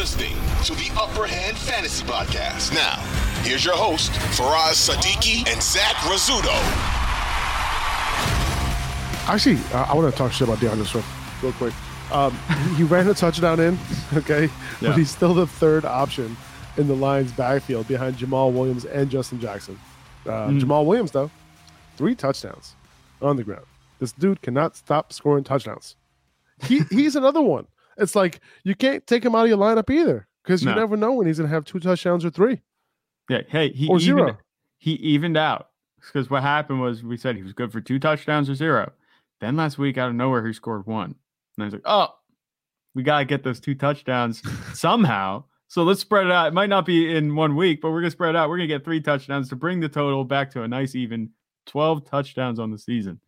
listening to the Upper Hand Fantasy Podcast. Now, here's your host, Faraz Sadiki and Zach Rizzuto. Actually, uh, I want to talk shit about D'Andre Swift real quick. Um, he ran a touchdown in, okay, Yeah. but he's still the third option in the Lions' backfield behind Jamaal Williams and Justin Jackson. Uh, Mm. Jamaal Williams, though, three touchdowns on the ground. This dude cannot stop scoring touchdowns. He he's another one. It's like you can't take him out of your lineup either because you No. never know when he's going to have two touchdowns or three. Yeah. Hey, he Or evened, zero. He evened out because what happened was we said he was good for two touchdowns or zero. Then last week, out of nowhere, he scored one. And I was like, oh, we got to get those two touchdowns somehow. So let's spread it out. It might not be in one week, but we're going to spread it out. We're going to get three touchdowns to bring the total back to a nice even 12 touchdowns on the season.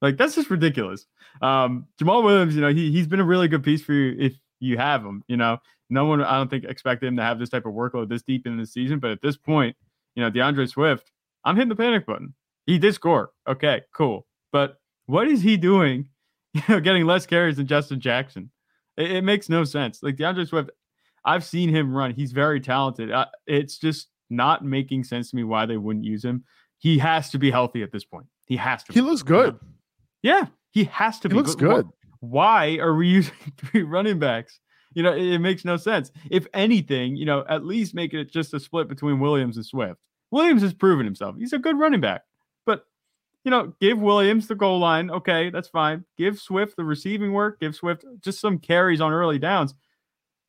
Like, that's just ridiculous. Um, Jamaal Williams, you know, he, he's been a really good piece for you if you have him. You know, no one, I don't think, expected him to have this type of workload this deep in the season. But at this point, you know, D'Andre Swift, I'm hitting the panic button. He did score. Okay, cool. But what is he doing, you know, getting less carries than Justin Jackson? It, it makes no sense. Like D'Andre Swift, I've seen him run. He's very talented. Uh, it's just not making sense to me why they wouldn't use him. He has to be healthy at this point. He has to. He be. looks good. Yeah, he has to He be. looks good. Why are we using three running backs? You know, it, it makes no sense. If anything, you know, at least make it just a split between Williams and Swift. Williams has proven himself. He's a good running back. But, you know, give Williams the goal line. Okay, that's fine. Give Swift the receiving work. Give Swift just some carries on early downs.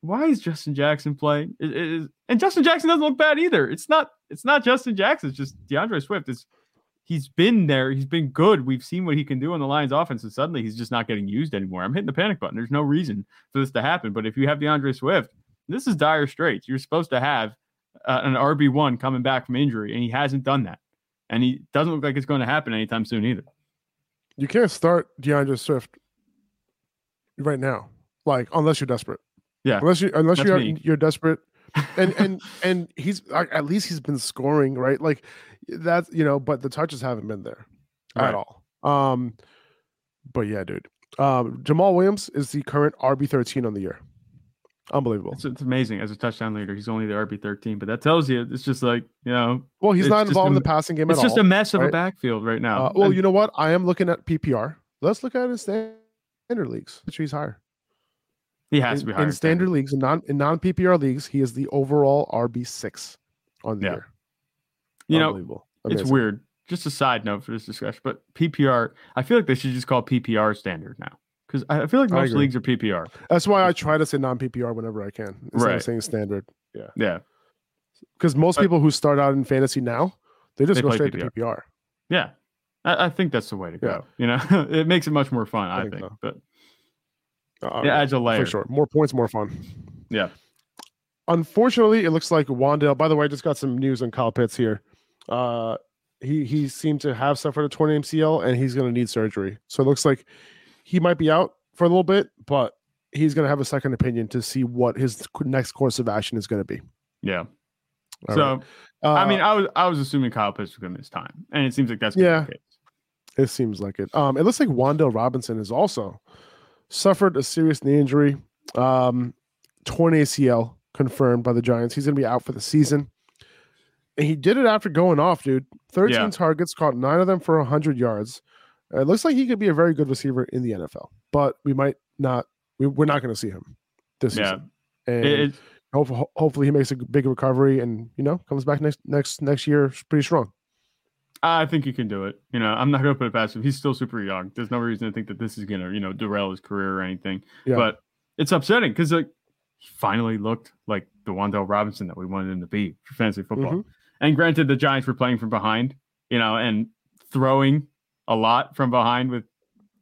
Why is Justin Jackson playing? It- it is- and Justin Jackson doesn't look bad either. It's not. It's not Justin Jackson. It's just D'Andre Swift. Is he's been there. He's been good. We've seen what he can do in the Lions offense, and suddenly he's just not getting used anymore. I'm hitting the panic button. There's no reason for this to happen. But if you have D'Andre Swift, this is dire straits. You're supposed to have uh, an RB one coming back from injury, and he hasn't done that. And he doesn't look like it's going to happen anytime soon either. You can't start D'Andre Swift right now, like unless you're desperate. Yeah, unless you unless that's you're me. you're desperate and and and he's at least he's been scoring right like that's you know but the touches haven't been there Right. at all um but yeah dude um jamaal williams is the current rb13 on the year unbelievable It's, it's amazing as a touchdown leader. He's only the RB 13, but that tells you it's just like you know well he's not involved in the passing game it's just all a mess of a backfield right now. uh, well And- you know what i am looking at ppr let's look at his standard leagues which he's higher he has in, to be higher. in standard leagues in non in non ppr leagues he is the overall rb6 on the Yeah. year You know, Unbelievable. it's weird. Just a side note for this discussion, but PPR, I feel like they should just call PPR standard now because I I feel like most leagues are PPR. That's why I try to say non PPR whenever I can. Instead Right. of saying standard. Yeah, Yeah. Because most But- people who start out in fantasy now, they just They go straight PPR. to PPR. yeah. I, I think that's the way to Yeah. go. You know, it makes it much more fun. I, think think, so. but Uh, it adds a layer. for sure. More points, more fun. Yeah. Unfortunately, it looks like Wan'Dale. By the way, I just got some news on Kyle Pitts here. Uh, he he seemed to have suffered a torn MCL and he's going to need surgery. So it looks like he might be out for a little bit, but he's going to have a second opinion to see what his next course of action is going to be. Yeah. All so right. Uh, I mean, I was I was assuming Kyle Pitts was going to miss time, and it seems like that's Yeah. It seems like it. Um, it looks like Wan'Dale Robinson has also suffered a serious knee injury. Um, torn ACL confirmed by the Giants. He's going to be out for the season. He did it after going off, dude. 13 Yeah. targets, caught nine of them for 100 yards. It looks like he could be a very good receiver in the NFL, but we might not, we, we're not going to see him this Yeah. season. And It- hopefully, hopefully he makes a big recovery and, you know, comes back next, next, next year pretty strong. I think he can do it. You know, I'm not going to put it past him. He's still super young. There's no reason to think that this is going to, you know, derail his career or anything. Yeah. But it's upsetting because like he finally looked like the Wan'Dale Robinson that we wanted him to be for fantasy football. Mhm. And granted, the Giants were playing from behind, you know, and throwing a lot from behind with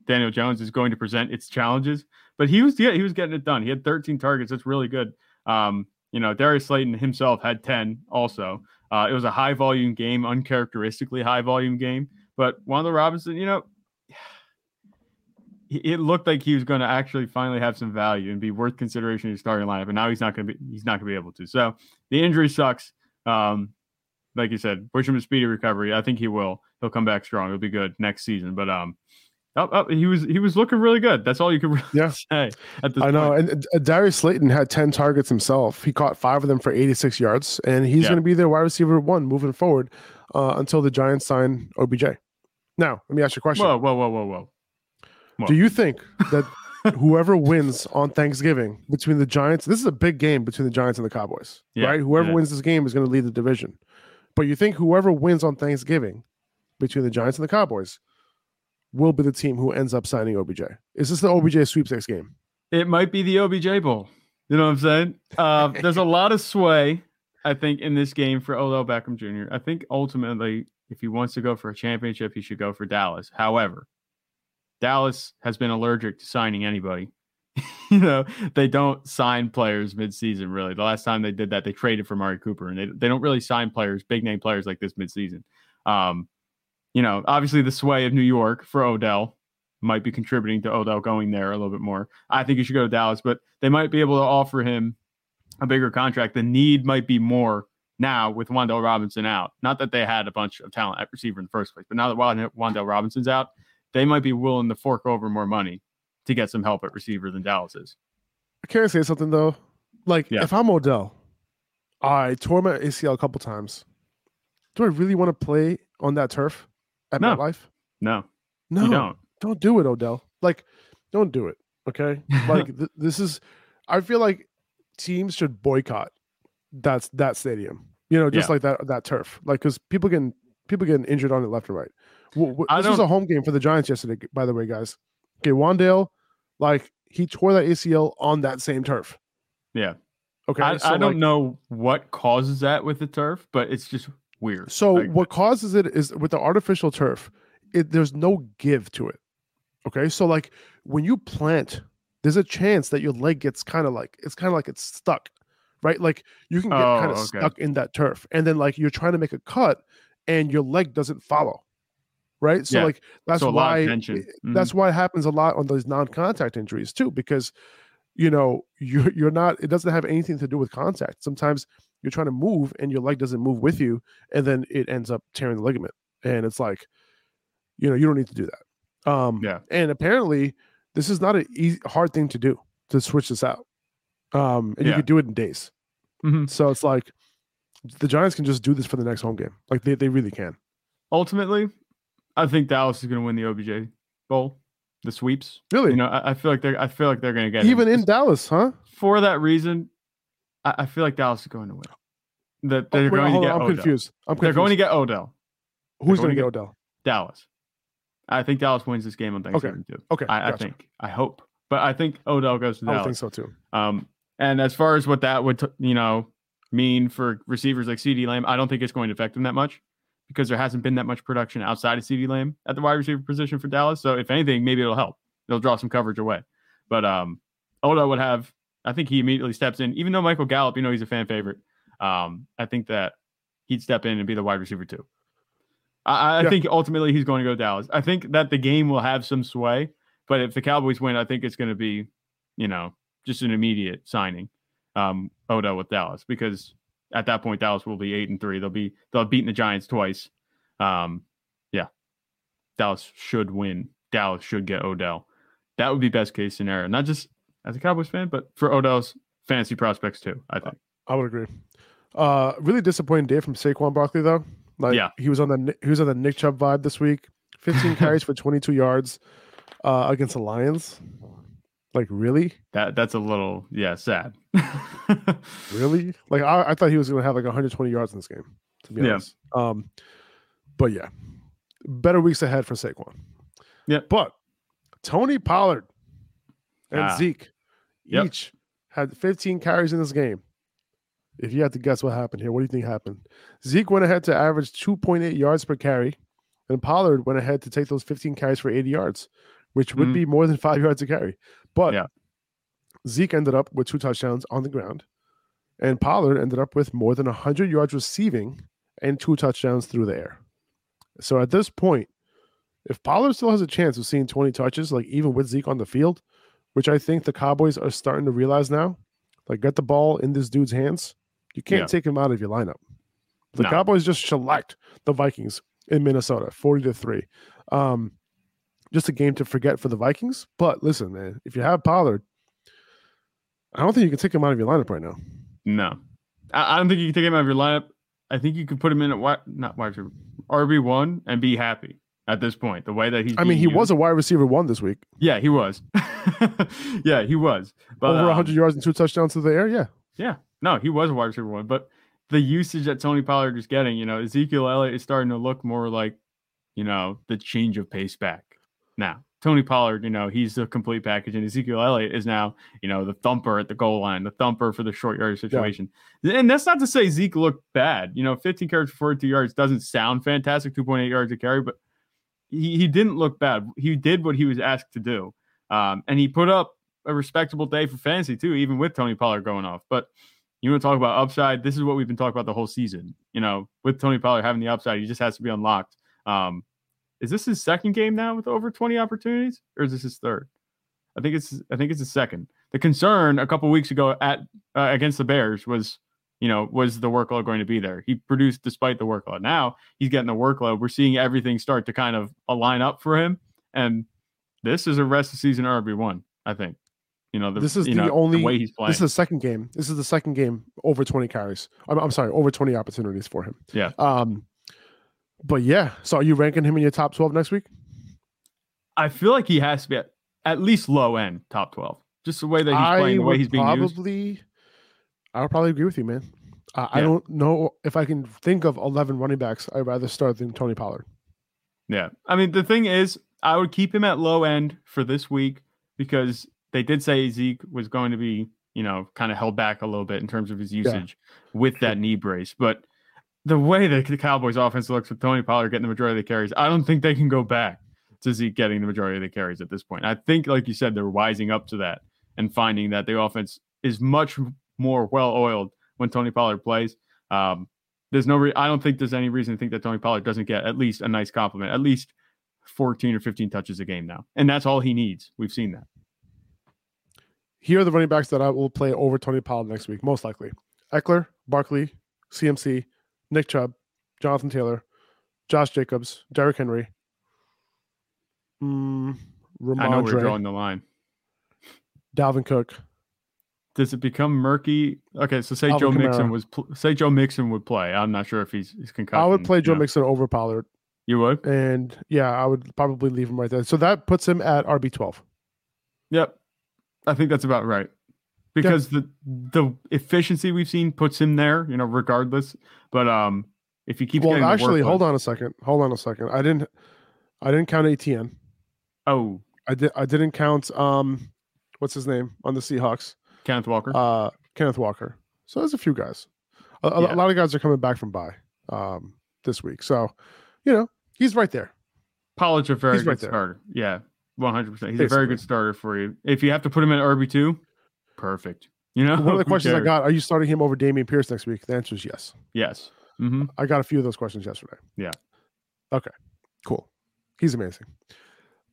Daniel Jones is going to present its challenges. But he was yeah, he was getting it done. He had 13 targets. That's really good. Um, you know, Darius Slayton himself had 10 also. Uh, it was a high volume game, uncharacteristically high volume game. But Wan'Dale Robinson, you know, it looked like he was going to actually finally have some value and be worth consideration in your starting lineup. And now he's not going to be he's not going to be able to. So the injury sucks. Um, like you said, wish him a speedy recovery. I think he will. He'll come back strong. He'll be good next season. But um, Oh, oh, he was he was looking really good. That's all you can really Yeah. say at this I know. point. And uh, Darius Slayton had 10 targets himself. He caught five of them for 86 yards, and he's Yeah. going to be their wide receiver one moving forward uh, until the Giants sign OBJ. Now, let me ask you a question. Whoa, whoa, whoa, whoa, whoa. whoa. Do you think that whoever wins on Thanksgiving between the Giants, this is a big game between the Giants and the Cowboys, Yeah, right? Whoever is. wins this game is going to lead the division. But you think whoever wins on Thanksgiving between the Giants and the Cowboys will be the team who ends up signing OBJ? Is this the OBJ sweepstakes game? It might be the OBJ Bowl. You know what I'm saying? Uh, there's a lot of sway, I think, in this game for Odell Beckham Jr. I think ultimately, if he wants to go for a championship, he should go for Dallas. However, Dallas has been allergic to signing anybody. you know, they don't sign players midseason, really. The last time they did that, they traded for Amari Cooper, and they, they don't really sign players, big name players like this midseason. Um, you know, obviously the sway of New York for Odell might be contributing to Odell going there a little bit more. I think he should go to Dallas, but they might be able to offer him a bigger contract. The need might be more now with Wan'Dale Robinson out. Not that they had a bunch of talent at receiver in the first place, but now that Wand- Wan'Dale Robinson's out, they might be willing to fork over more money to get some help at receiver than Dallas is. Can I say something though? Like, Yeah. if I'm Odell, I tore my ACL a couple times. Do I really want to play on that turf at No. my life? No, No, you don't. don't do it, Odell. Like, don't do it. Okay. Like, th- this is, I feel like teams should boycott that's that stadium. You know, just Yeah. like that that turf. Like, because people getting people getting injured on it left and right. W- w- I this was a home game for the Giants yesterday, by the way, guys. Okay, Wan'Dale, like he tore that ACL on that same turf. Yeah. Okay. I, so, I don't like, know what causes that with the turf, but it's just weird. So Like, what causes it is with the artificial turf, it there's no give to it. Okay, so like when you plant, there's a chance that your leg gets kind of like it's kind of like it's stuck, right? Like you can get kind Oh, of okay. stuck in that turf, and then like you're trying to make a cut, and your leg doesn't follow, right? So Yeah. like that's So a lot of why. Mm-hmm. that's why it happens a lot on those non-contact injuries too, because you know you're you're not. It doesn't have anything to do with contact. Sometimes you're trying to move and your leg doesn't move with you, and then it ends up tearing the ligament, and it's like, you know, you don't need to do that. Um, Yeah. And apparently, this is not a easy, hard thing to do to switch this out. Um, and you Yeah. could do it in days. Mhm. So it's like the Giants can just do this for the next home game. Like they, they really can. ultimately, I think Dallas is going to win the OBJ Bowl, the sweeps. Really, You know, I, I feel like they're I feel like they're going to get even in Dallas, huh? for that reason. I, I feel like Dallas is going to win. That Oh, they're wait, going to get on, I'm Odell. confused. I'm confused. They're going to get Odell. Who's going going to get Odell? Dallas. I think Dallas wins this game on Thanksgiving too. Okay, I, I think. I hope. But I think Odell goes to Dallas. I think so too. Um, and as far as what that would, t- you know, mean for receivers like CeeDee Lamb, I don't think it's going to affect them that much because there hasn't been that much production outside of CeeDee Lamb at the wide receiver position for Dallas. So if anything, maybe it'll help. It'll draw some coverage away. But um, Odell would have. I think he immediately steps in, even though Michael Gallup, you know, he's a fan favorite. Um, I think that he'd step in and be the wide receiver too. I, I Yeah. think ultimately he's going to go Dallas. I think that the game will have some sway, but if the Cowboys win, I think it's going to be, you know, just an immediate signing, um, Odell with Dallas because at that point Dallas will be eight and three. They'll be they'll have beaten the Giants twice. Um, yeah, Dallas should win. Dallas should get Odell. That would be best case scenario, not just as a Cowboys fan, but for Odell's fantasy prospects too. I think. I would agree. Uh, really disappointing day from Saquon Barkley though. Like Yeah. he was on the he was on the Nick Chubb vibe this week. 15 carries for 22 yards uh, against the Lions. Like really, That that's a little yeah sad. really. Like I, I thought he was going to have like 120 yards in this game. To be Yeah. honest. Um, but yeah, better weeks ahead for Saquon. Yeah. But Tony Pollard and Ah. Zeke Yep. each had 15 carries in this game. If you had to guess what happened here, what do you think happened? Zeke went ahead to average 2.8 yards per carry, and Pollard went ahead to take those 15 carries for 80 yards, which would Mm. be more than five yards a carry. But Yeah. Zeke ended up with two touchdowns on the ground, and Pollard ended up with more than 100 yards receiving and two touchdowns through the air. So at this point, if Pollard still has a chance of seeing 20 touches, like even with Zeke on the field, which I think the Cowboys are starting to realize now, like get the ball in this dude's hands, you can't Yeah. take him out of your lineup. The No. Cowboys just shellacked the Vikings in Minnesota, 40 to 3. Um, just a game to forget for the Vikings. But listen, man, if you have Pollard, I don't think you can take him out of your lineup right now. No, I, I don't think you can take him out of your lineup. I think you could put him in at wide, not wide receiver, RB one and be happy at this point. The way that he's, I mean, he was a wide receiver one this week. Yeah, he was. yeah, he was. But, Over um, 100 yards and two touchdowns to the air. Yeah. Yeah, no, he was a wide receiver one, but the usage that Tony Pollard is getting, you know, Ezekiel Elliott is starting to look more like, you know, the change of pace back. Now, Tony Pollard, you know, he's the complete package, and Ezekiel Elliott is now, you know, the thumper at the goal line, the thumper for the short yardage situation. And that's not to say Zeke looked bad. You know, 15 carries for 42 yards doesn't sound fantastic, 2.8 yards a carry, but he, he didn't look bad. He did what he was asked to do. Um, and he put up a respectable day for fantasy too, even with Tony Pollard going off. But you want to talk about upside? This is what we've been talking about the whole season. You know, with Tony Pollard having the upside, he just has to be unlocked. Um, is this his second game now with over 20 opportunities, or is this his third? I think it's I think it's his second. The concern a couple weeks ago at uh, against the Bears was, you know, was the workload going to be there? He produced despite the workload. Now he's getting the workload. We're seeing everything start to kind of align up for him, and this is a rest of season RB one. I think. You know, the, this is the know, only. way he's playing. This is the second game. This is the second game over 20 carries. I'm, I'm sorry, over 20 opportunities for him. Yeah. Um, but yeah. So are you ranking him in your top 12 next week? I feel like he has to be at, at least low end top 12. Just the way that he's I playing, the way he's being used. probably. I would probably agree with you, man. I, I don't know if I can think of 11 running backs I'd rather start than Tony Pollard. Yeah. I mean, the thing is, I would keep him at low end for this week because they did say Zeke was going to be, you know, kind of held back a little bit in terms of his usage with that knee brace. But the way that the Cowboys offense looks with Tony Pollard getting the majority of the carries, I don't think they can go back to Zeke getting the majority of the carries at this point. I think, like you said, they're wising up to that and finding that the offense is much more well oiled when Tony Pollard plays. Um, there's no, re- I don't think there's any reason to think that Tony Pollard doesn't get at least a nice compliment, at least 14 or 15 touches a game now. And that's all he needs. We've seen that. Here are the running backs that I will play over Tony Pollard next week, most likely. Ekeler, Barkley, CMC, Nick Chubb, Jonathan Taylor, Josh Jacobs, Derrick Henry. Mm, I know we're drawing the line. Dalvin Cook. Does it become murky? Okay, so say Alvin Joe Mixon was pl- say Joe Mixon would play. I'm not sure if he's he's concussion. I would play Joe know. Mixon over Pollard. You would? And yeah, I would probably leave him right there. So that puts him at RB12. Yep. I think that's about right. Because the the efficiency we've seen puts him there, you know, regardless. But um if you keep Well, actually, hold on a second. Hold on a second. I didn't I didn't count Etienne. Oh, I did I didn't count um what's his name on the Seahawks? Kenneth Walker. Uh Kenneth Walker. So there's a few guys. A, Yeah. a lot of guys are coming back from bye um this week. So, you know, he's right there. Pollard's a very he's good right starter. Yeah. One hundred percent. He's a very good starter for you. If you have to put him in RB two, perfect. You know, One of the questions I got, are you starting him over Dameon Pierce next week? The answer is yes. Yes. hmm I got a few of those questions yesterday. Yeah. Okay. Cool. He's amazing.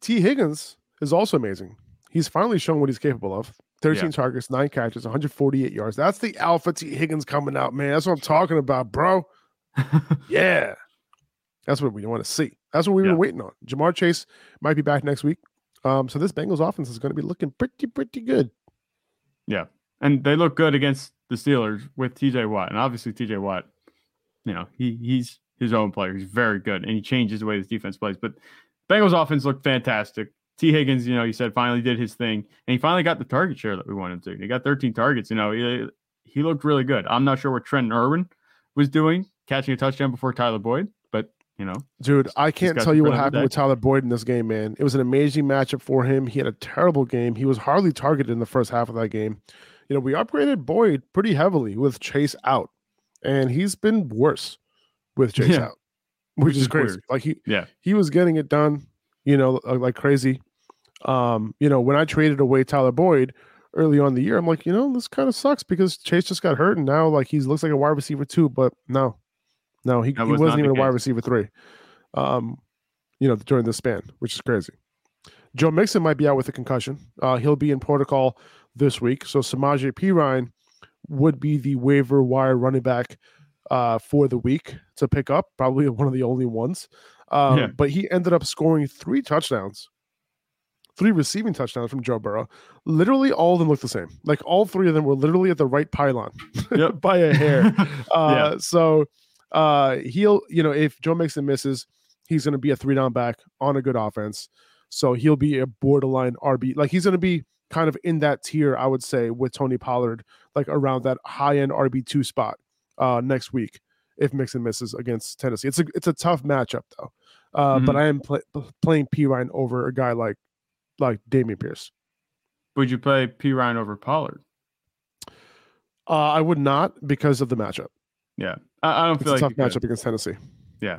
Tee Higgins is also amazing. He's finally shown what he's capable of. 13 Yeah. targets, nine catches, 148 yards. That's the alpha Tee Higgins coming out, man. That's what I'm talking about, bro. Yeah. That's what we want to see. That's what we've Yeah. been waiting on. Ja'Marr Chase might be back next week. Um, so this Bengals offense is going to be looking pretty, pretty good. And they look good against the Steelers with TJ Watt. And obviously TJ Watt, you know, he he's his own player. He's very good and he changes the way his defense plays. But Bengals offense looked fantastic. Tee Higgins, you know, you said finally did his thing and he finally got the target share that we wanted to. He got 13 targets. You know, he, he looked really good. I'm not sure what Trent Irwin was doing, catching a touchdown before Tyler Boyd, you know, Dude, I can't tell you what run of the happened with Tyler Boyd in this game, man. It was an amazing matchup for him. He had a terrible game. He was hardly targeted in the first half of that game. You know, we upgraded Boyd pretty heavily with Chase out, and he's been worse with Chase Yeah. out, which, Which is is crazy. weird. Like he, Yeah. he was getting it done, you know, uh, like crazy. Um, you know, when I traded away Tyler Boyd early on the year, I'm like, you know, this kind of sucks because Chase just got hurt, and now like he looks like a wide receiver too. But no, no, he, That he was wasn't not even a wide case. receiver three. Um, you know, during this span, which is crazy. Joe Mixon might be out with a concussion. Uh, he'll be in protocol this week. So Samaje Perine would be the waiver wire running back uh, for the week to pick up, probably one of the only ones. Um, Yeah. But he ended up scoring three touchdowns three receiving touchdowns from Joe Burrow. Literally, all of them look the same. Like all three of them were literally at the right pylon Yep. by a hair. Uh, Yeah. So uh, he'll, you know, if Joe Mixon misses, he's going to be a three down back on a good offense. So he'll be a borderline RB. Like he's going to be kind of in that tier, I would say, with Tony Pollard, like around that high end RB two spot uh, next week if Mixon misses against Tennessee. It's a it's a tough matchup though. Uh, But Mhm. I am pl- playing Perine over a guy like like Dameon Pierce. Would you play Perine over Pollard? Uh, I would not because of the matchup. Yeah, I, I don't It's feel a like tough you could. matchup against Tennessee. Yeah,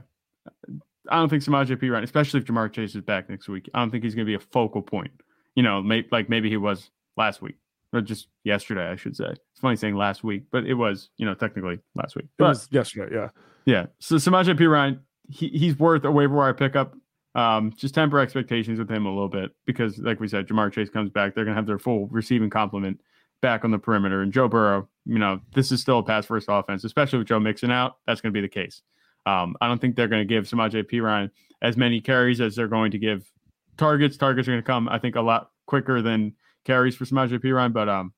I don't think Samaje Perine, especially if Ja'Marr Chase is back next week. I don't think he's going to be a focal point. You know, may, like maybe he was last week or just yesterday, I should say. It's funny saying last week, but it was, you know, technically last week. It But was yesterday, yeah. yeah, so Samaje Perine, he, he's worth a waiver wire pickup. Um, just temper expectations with him a little bit because, like we said, Ja'Marr Chase comes back. They're going to have their full receiving complement back on the perimeter. And Joe Burrow, you know, this is still a pass first offense, especially with Joe Mixon out. That's going to be the case. Um, I don't think they're going to give Samaje Perine as many carries as they're going to give targets. Targets are going to come, I think, a lot quicker than carries for Samaje Perine, but um,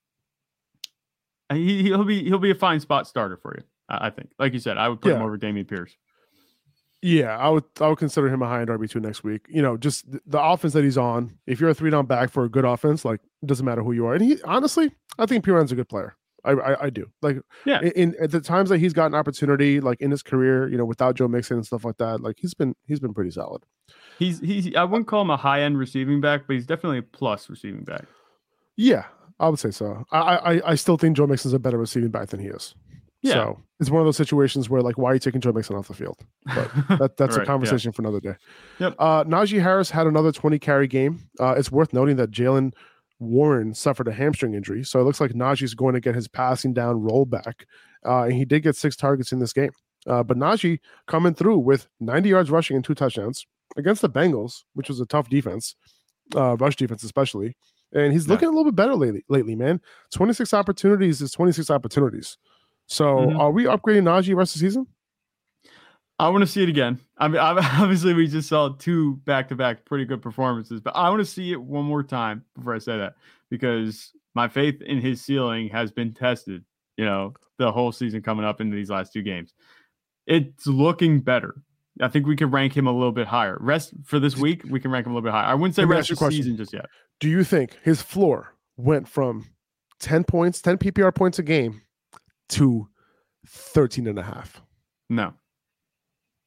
he, he'll be he'll be a fine spot starter for you. I I think, like you said, I would put him over Dameon Pierce. Yeah, I would I would consider him a high end RB two next week. You know, just th- the offense that he's on. If you're a three down back for a good offense, like it doesn't matter who you are. And he honestly, I think Perine's a good player. I, I I do. Like Yeah. in, in at the times that he's gotten opportunity, like in his career, you know, without Joe Mixon and stuff like that, like he's been he's been pretty solid. He's he's I wouldn't call him a high end receiving back, but he's definitely a plus receiving back. Yeah, I would say so. I I I still think Joe Mixon's a better receiving back than he is. Yeah. So it's one of those situations where like, why are you taking Joe Mixon off the field? But that, that's Right, a yeah. conversation for another day. Yep. Uh, Najee Harris had another 20 carry game. Uh, it's worth noting that Jalen Warren suffered a hamstring injury. So it looks like Najee's going to get his passing down rollback. Uh, and he did get six targets in this game. Uh, but Najee coming through with 90 yards rushing and two touchdowns against the Bengals, which was a tough defense, uh, rush defense especially. And he's Yeah. looking a little bit better lately, lately, man. 26 opportunities is 26 opportunities. So Mhm. are we upgrading Najee rest of the season? I want to see it again. I mean, ob- obviously, we just saw two back to back pretty good performances, but I want to see it one more time before I say that because my faith in his ceiling has been tested. You know, the whole season coming up into these last two games, it's looking better. I think we could rank him a little bit higher. Rest for this week, we can rank him a little bit higher. I wouldn't say rest of the question. season just yet. Do you think his floor went from 10 points, 10 PPR points a game to 13 and a half? No,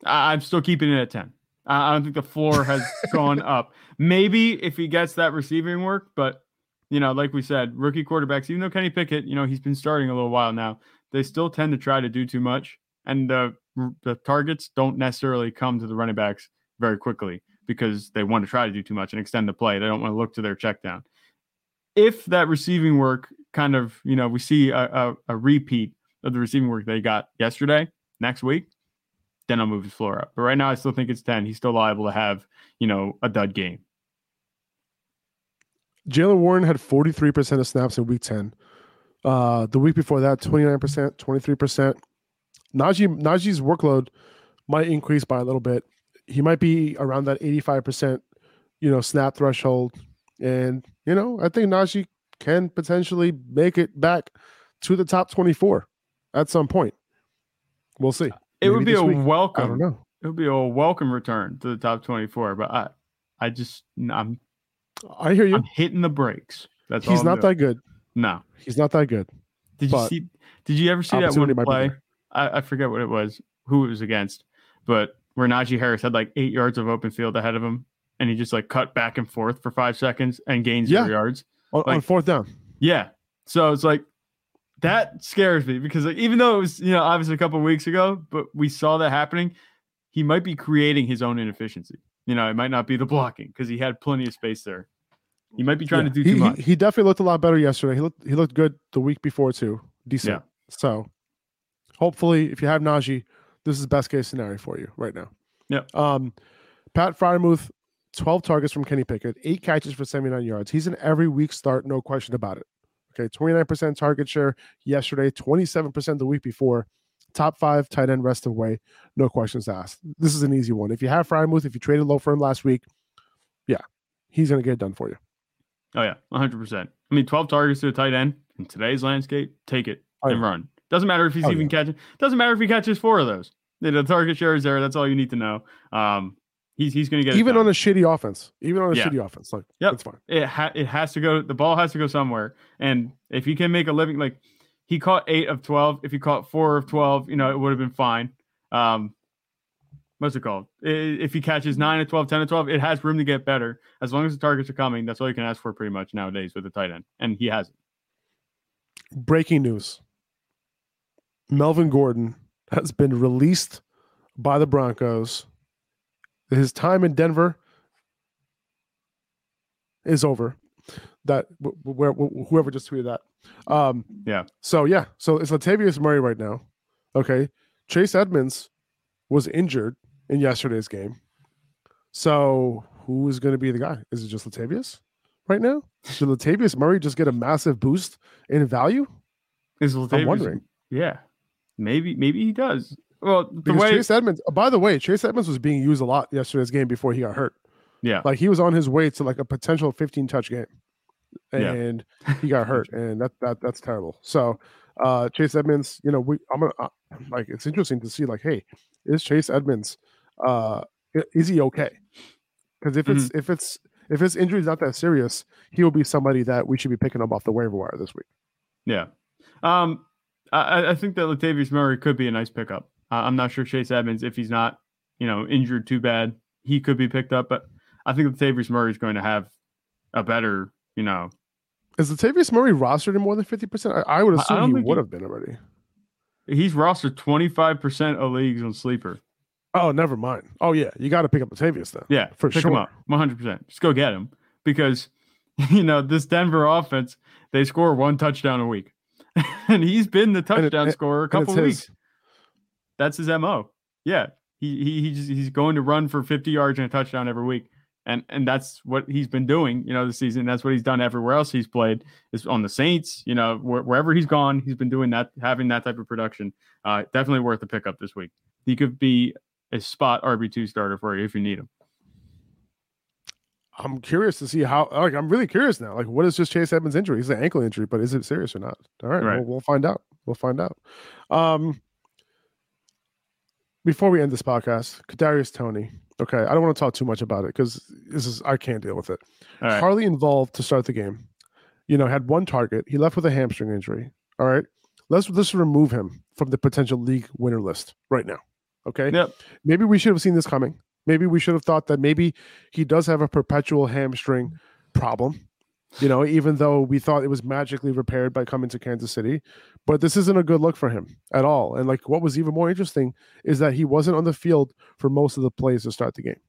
I'm still keeping it at ten. I, I don't think the floor has gone up. Maybe if he gets that receiving work, but you know, like we said, rookie quarterbacks, even though Kenny Pickett, you know, he's been starting a little while now, they still tend to try to do too much, and the the targets don't necessarily come to the running backs very quickly because they want to try to do too much and extend the play. They don't want to look to their check down. If that receiving work kind of, you know, we see a, a, a repeat of the receiving work they got yesterday, next week, then I'll move his floor up. But right now, I still think it's 10. He's still liable to have, you know, a dud game. Jalen Warren had 43% of snaps in week 10. Uh, the week before that, 29%, 23%. Najee Najee's workload might increase by a little bit. He might be around that 85%, you know, snap threshold. And, you know, I think Najee can potentially make it back to the top 24 at some point. We'll see. It would be a week. I don't welcome. know. It would be a welcome return to the top 24. But I, I just, I'm, I hear you. I'm hitting the brakes. That's He's not doing. that good. No. He's not that good. Did you see? Did you ever see that one play? I, I forget what it was, who it was against, but where Najee Harris had like eight yards of open field ahead of him, and he just like cut back and forth for five seconds and gains Yeah. yards. On, on fourth down. Yeah. So it's like that scares me because like, even though it was you know obviously a couple of weeks ago, but we saw that happening, he might be creating his own inefficiency. You know, it might not be the blocking because he had plenty of space there. He might be trying Yeah. to do he, too much. He, definitely looked a lot better yesterday. He looked he looked good the week before too. Decent. Yeah. So hopefully, if you have Najee, this is best case scenario for you right now. Yep. Um, Pat Freiermuth, twelve targets from Kenny Pickett, eight catches for seventy nine yards. He's an every week start, no question about it. Okay, twenty nine percent target share yesterday, twenty seven percent the week before. Top five tight end rest of way, no questions asked. This is an easy one. If you have Freiermuth, if you traded low for him last week, yeah, he's going to get it done for you. Oh yeah, 100. percent I mean, 12 targets to a tight end in today's landscape. Take it Oh, and yeah. run. Doesn't matter if he's Oh, even catching. Doesn't matter if he catches four of those. The the target share is there. That's all you need to know. Um, he's he's going to get it Even on a shitty offense, even on a Yeah. shitty offense, like yeah, that's fine. it ha- it has to go. The ball has to go somewhere. And if he can make a living, like he caught eight of twelve. If he caught four of twelve, you know it would have been fine. Um, what's it called? If he catches nine of 12, 10 of twelve, it has room to get better. As long as the targets are coming, that's all you can ask for pretty much nowadays with a tight end, and he has it. Breaking news: Melvin Gordon has been released by the Broncos. His time in Denver is over. That wh- wh- where wh- whoever just tweeted that. Um, Yeah. So yeah, so it's Latavius Murray right now. Okay, Chase Edmonds was injured in yesterday's game. So who is going to be the guy? Is it just Latavius right now? Should Latavius Murray just get a massive boost in value? Is Latavius, I'm wondering Yeah, maybe maybe he does. Well, the because way Chase Edmonds. oh, by the way, Chase Edmonds was being used a lot yesterday's game before he got hurt. yeah, Like he was on his way to like a potential 15 touch game, Yeah. and he got hurt, and that that that's terrible. So uh Chase Edmonds, you know, we I'm gonna uh, like it's interesting to see like, hey, is Chase Edmonds uh is he okay? Because if it's if it's if his injury is not that serious, he will be somebody that we should be picking up off the waiver wire this week. yeah. Um, I- I think that Latavius Murray could be a nice pickup. Uh, I'm not sure Chase Edmonds, if he's not, you know, injured too bad, he could be picked up. But I think Latavius Murray is going to have a better, you know, Is Latavius Murray rostered in more than 50%? I, I would I- I assume he would have been already. he's rostered 25% of leagues on sleeper. Oh, never mind. Oh yeah, you got to pick up Latavius then. Yeah, For pick him sure. up 100%. Just go get him because you know this Denver offense they score one touchdown a week, and he's been the touchdown and- scorer a couple of his. That's his mo. Yeah, he he he's he's going to run for 50 yards and a touchdown every week, and and that's what he's been doing. You know, this season. That's what he's done everywhere else he's played is on the Saints. You know, where, wherever he's gone, he's been doing that, having that type of production. Uh, definitely worth a pickup this week. He could be a spot RB two starter for you if you need him. I'm curious to see how. Like, I'm really curious now. Like, what is just Chase Edmonds' injury? He's an ankle injury, but is it serious or not? All right, Right. We'll, we'll find out. We'll find out. Um, before we end this podcast, Kadarius Toney. Okay, I don't want to talk too much about it because this is I can't deal with it. Right. Hardly involved to start the game. You know, had one target. He left with a hamstring injury. All right, let's let's remove him from the potential league winner list right now. Okay. Yep. Maybe we should have seen this coming. Maybe we should have thought that maybe he does have a perpetual hamstring problem. You know, even though we thought it was magically repaired by coming to Kansas City, but this isn't a good look for him at all. And like, what was even more interesting is that he wasn't on the field for most of the plays to start the game,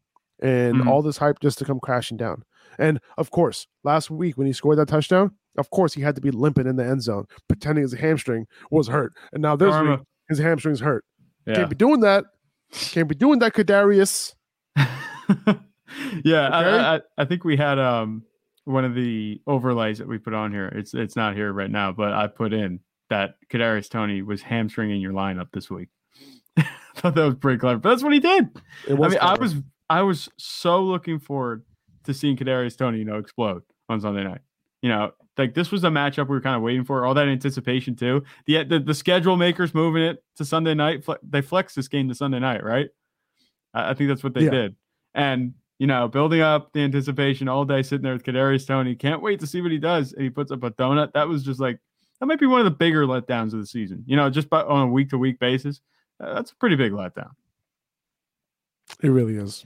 and Mhm. all this hype just to come crashing down. And of course, last week when he scored that touchdown, of course he had to be limping in the end zone, pretending his hamstring was hurt. And now this Karma. week his hamstring's hurt. Yeah. Can't be doing that. Can't be doing that, Kadarius. yeah, Okay? I, I, I think we had um one of the overlays that we put on here. It's it's not here right now, but I put in that Kadarius Toney was hamstringing your lineup this week. I thought that was pretty clever, but that's what he did. It I mean, I was I was so looking forward to seeing Kadarius Toney, you know, explode on Sunday night. You know, like this was a matchup we were kind of waiting for. All that anticipation too. The the, the schedule makers moving it to Sunday night. Fle- they flexed this game to Sunday night, right? I, I think that's what they Yeah. did. And you know, building up the anticipation all day, sitting there with Kadarius Toney. Can't wait to see what he does. And he puts up a donut. That was just like that might be one of the bigger letdowns of the season. You know, just by, on a week to week basis. Uh, that's a pretty big letdown. It really is.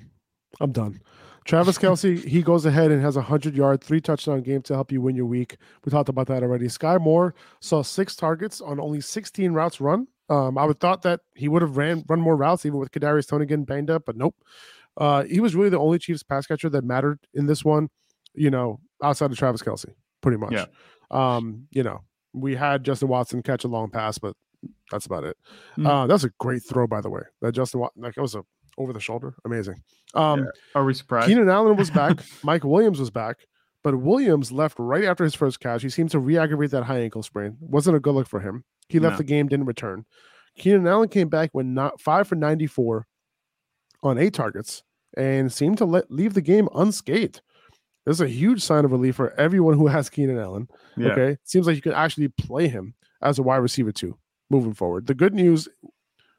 I'm done. Travis Kelce, he goes ahead and has a hundred yard, three touchdown game to help you win your week. We talked about that already. Skyy Moore saw six targets on only 16 routes run. Um, I would thought that he would have ran run more routes even with Kadarius Toney getting banged up, but nope. Uh, he was really the only Chiefs pass catcher that mattered in this one. You know, outside of Travis Kelce, pretty much. Yeah. Um, you know, we had Justin Watson catch a long pass, but that's about it. Mm. Uh, that's a great throw, by the way. That Justin Watson, like it was a over the shoulder, amazing. Um, Are we surprised? Keenan Allen was back. Mike Williams was back, but Williams left right after his first catch. He seemed to re-aggravate that high ankle sprain. Wasn't a good look for him. He left No. the game, didn't return. Keenan Allen came back when not five for 94 on eight targets and seemed to let leave the game unscathed. This is a huge sign of relief for everyone who has Keenan Allen. Yeah. Okay. Seems like you can actually play him as a wide receiver too, moving forward. The good news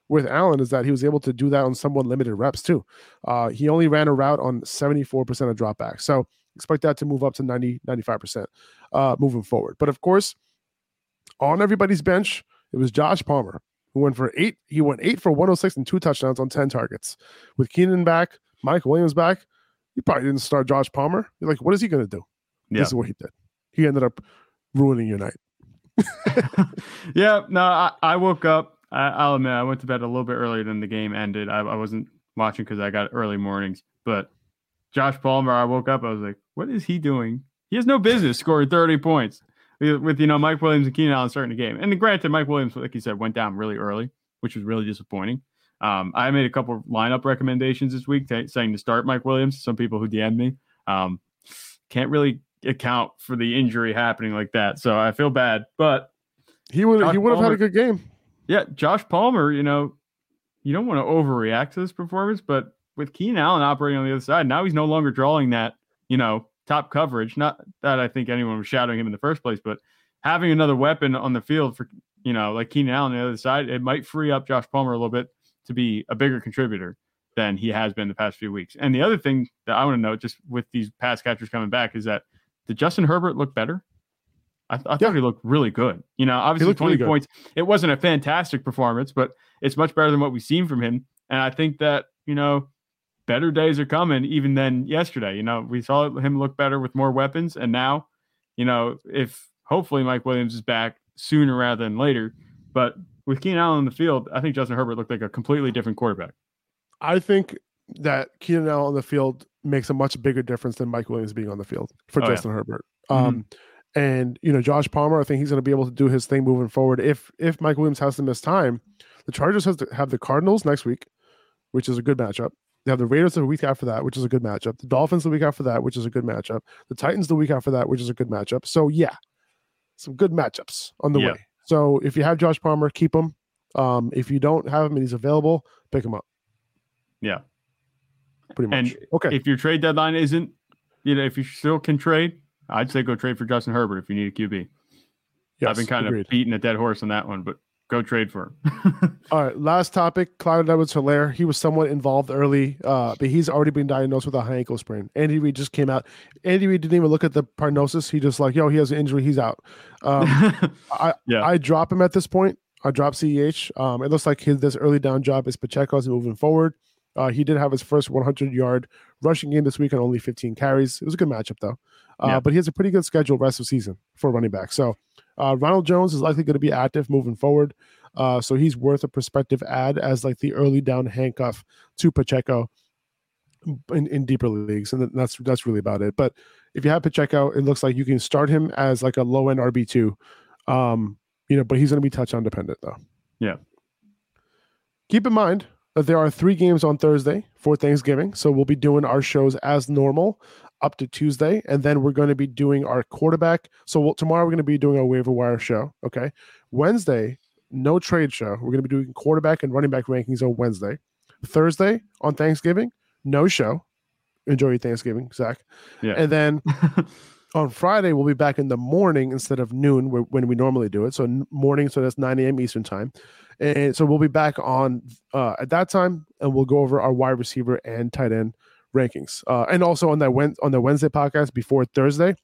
with Allen is that he was able to do that on somewhat limited reps too. Uh, he only ran a route on 74% of dropbacks. So expect that to move up to 90, 95% uh, moving forward. But of course, on everybody's bench, it was Josh Palmer who went for eight. He went eight for 106 and two touchdowns on 10 targets. With Keenan back, Mike Williams back, you probably didn't start Josh Palmer. You're like, what is he going to do? Yeah. This is what he did. He ended up ruining your night. yeah, no, I, I woke up. I, I'll admit, I went to bed a little bit earlier than the game ended. I, I wasn't watching because I got early mornings. But Josh Palmer, I woke up. I was like, what is he doing? He has no business scoring 30 points with, you know, Mike Williams and Keenan Allen starting the game. And granted, Mike Williams, like you said, went down really early, which was really disappointing. Um, I made a couple of lineup recommendations this week t- saying to start Mike Williams. Some people who DM'd me um, can't really account for the injury happening like that. So I feel bad, but he would he would have had a good game. Yeah, Josh Palmer, you know, you don't want to overreact to this performance, but with Keenan Allen operating on the other side, now he's no longer drawing that, you know, top coverage. Not that I think anyone was shadowing him in the first place, but having another weapon on the field for, you know, like Keenan Allen on the other side, it might free up Josh Palmer a little bit to be a bigger contributor than he has been the past few weeks. And the other thing that I want to note, just with these pass catchers coming back, is that did Justin Herbert look better? I, th- I yeah. thought he looked really good. You know, obviously 20 really points. It wasn't a fantastic performance, but it's much better than what we've seen from him. And I think that, you know, better days are coming even than yesterday. You know, we saw him look better with more weapons. And now, you know, if hopefully Mike Williams is back sooner rather than later, but with Keenan Allen in the field, I think Justin Herbert looked like a completely different quarterback. I think that Keenan Allen on the field makes a much bigger difference than Mike Williams being on the field for oh, Justin yeah. Herbert. Mm-hmm. Um, mm-hmm. and you know, Josh Palmer, I think he's going to be able to do his thing moving forward. If if Mike Williams has to miss time, the Chargers has to have the Cardinals next week, which is a good matchup. They have the Raiders the week after that, which is a good matchup. The Dolphins the week after that, which is a good matchup. The Titans the week after that, which is a good matchup. So yeah, some good matchups on the yeah. way. So if you have Josh Palmer, keep him. Um, if you don't have him and he's available, pick him up. Yeah. Pretty much. And okay. If your trade deadline isn't, you know, if you still can trade, I'd say go trade for Justin Herbert if you need a QB. Yes, I've been kind agreed. of beating a dead horse on that one, but go trade for him. All right, last topic. Clyde Edwards Helaire. He was somewhat involved early, uh, but he's already been diagnosed with a high ankle sprain. Andy Reid just came out. Andy Reid didn't even look at the prognosis. He just like, yo, he has an injury. He's out. Um, I yeah. I drop him at this point. I drop CEH. Um, it looks like his this early down job is Pacheco's moving forward. Uh, he did have his first 100 yard rushing game this week on only 15 carries. It was a good matchup though. Uh, yeah. But he has a pretty good schedule rest of season for running back. So uh, Ronald Jones is likely going to be active moving forward. Uh, so he's worth a prospective ad as like the early down handcuff to Pacheco in, in deeper leagues, and that's that's really about it. But if you have Pacheco, it looks like you can start him as like a low end RB two. Um, you know, but he's going to be touchdown dependent though. Yeah. Keep in mind that there are three games on Thursday for Thanksgiving, so we'll be doing our shows as normal up to Tuesday, and then we're going to be doing our quarterback. So we'll, tomorrow we're going to be doing our waiver wire show. Okay, Wednesday no trade show. We're going to be doing quarterback and running back rankings on Wednesday. Thursday on Thanksgiving, no show. Enjoy your Thanksgiving, Zach. Yeah, and then. on Friday, we'll be back in the morning instead of noon when we normally do it. So morning, so that's 9 a.m. Eastern time. And so we'll be back on uh, at that time, and we'll go over our wide receiver and tight end rankings. Uh, and also on that on the Wednesday podcast before Thursday,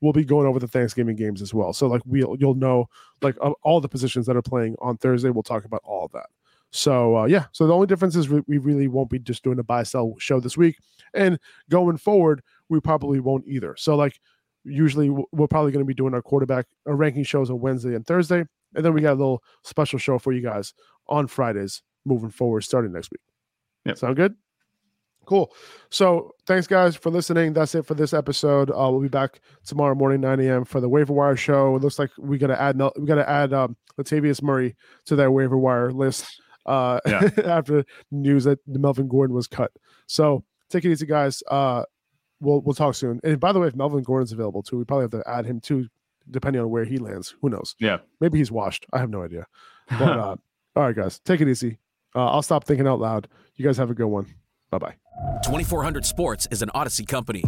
we'll be going over the Thanksgiving games as well. So like we'll you'll know like all the positions that are playing on Thursday. We'll talk about all of that. So uh, yeah, so the only difference is we really won't be just doing a buy sell show this week, and going forward we probably won't either. So like usually we're probably going to be doing our quarterback our ranking shows on Wednesday and Thursday, and then we got a little special show for you guys on Fridays moving forward, starting next week. Yeah, sound good? Cool. So thanks guys for listening. That's it for this episode. Uh, we'll be back tomorrow morning, 9 a.m. for the waiver wire show. It looks like we gotta add we gotta add um, Latavius Murray to that waiver wire list uh, yeah. after news that Melvin Gordon was cut. So take it easy, guys. Uh, we'll we'll talk soon. And by the way, if Melvin Gordon's available too, we probably have to add him too, depending on where he lands. Who knows? Yeah, maybe he's washed. I have no idea. But uh, all right, guys, take it easy. Uh, I'll stop thinking out loud. You guys have a good one. Bye bye. 2400 Sports is an Audacy company.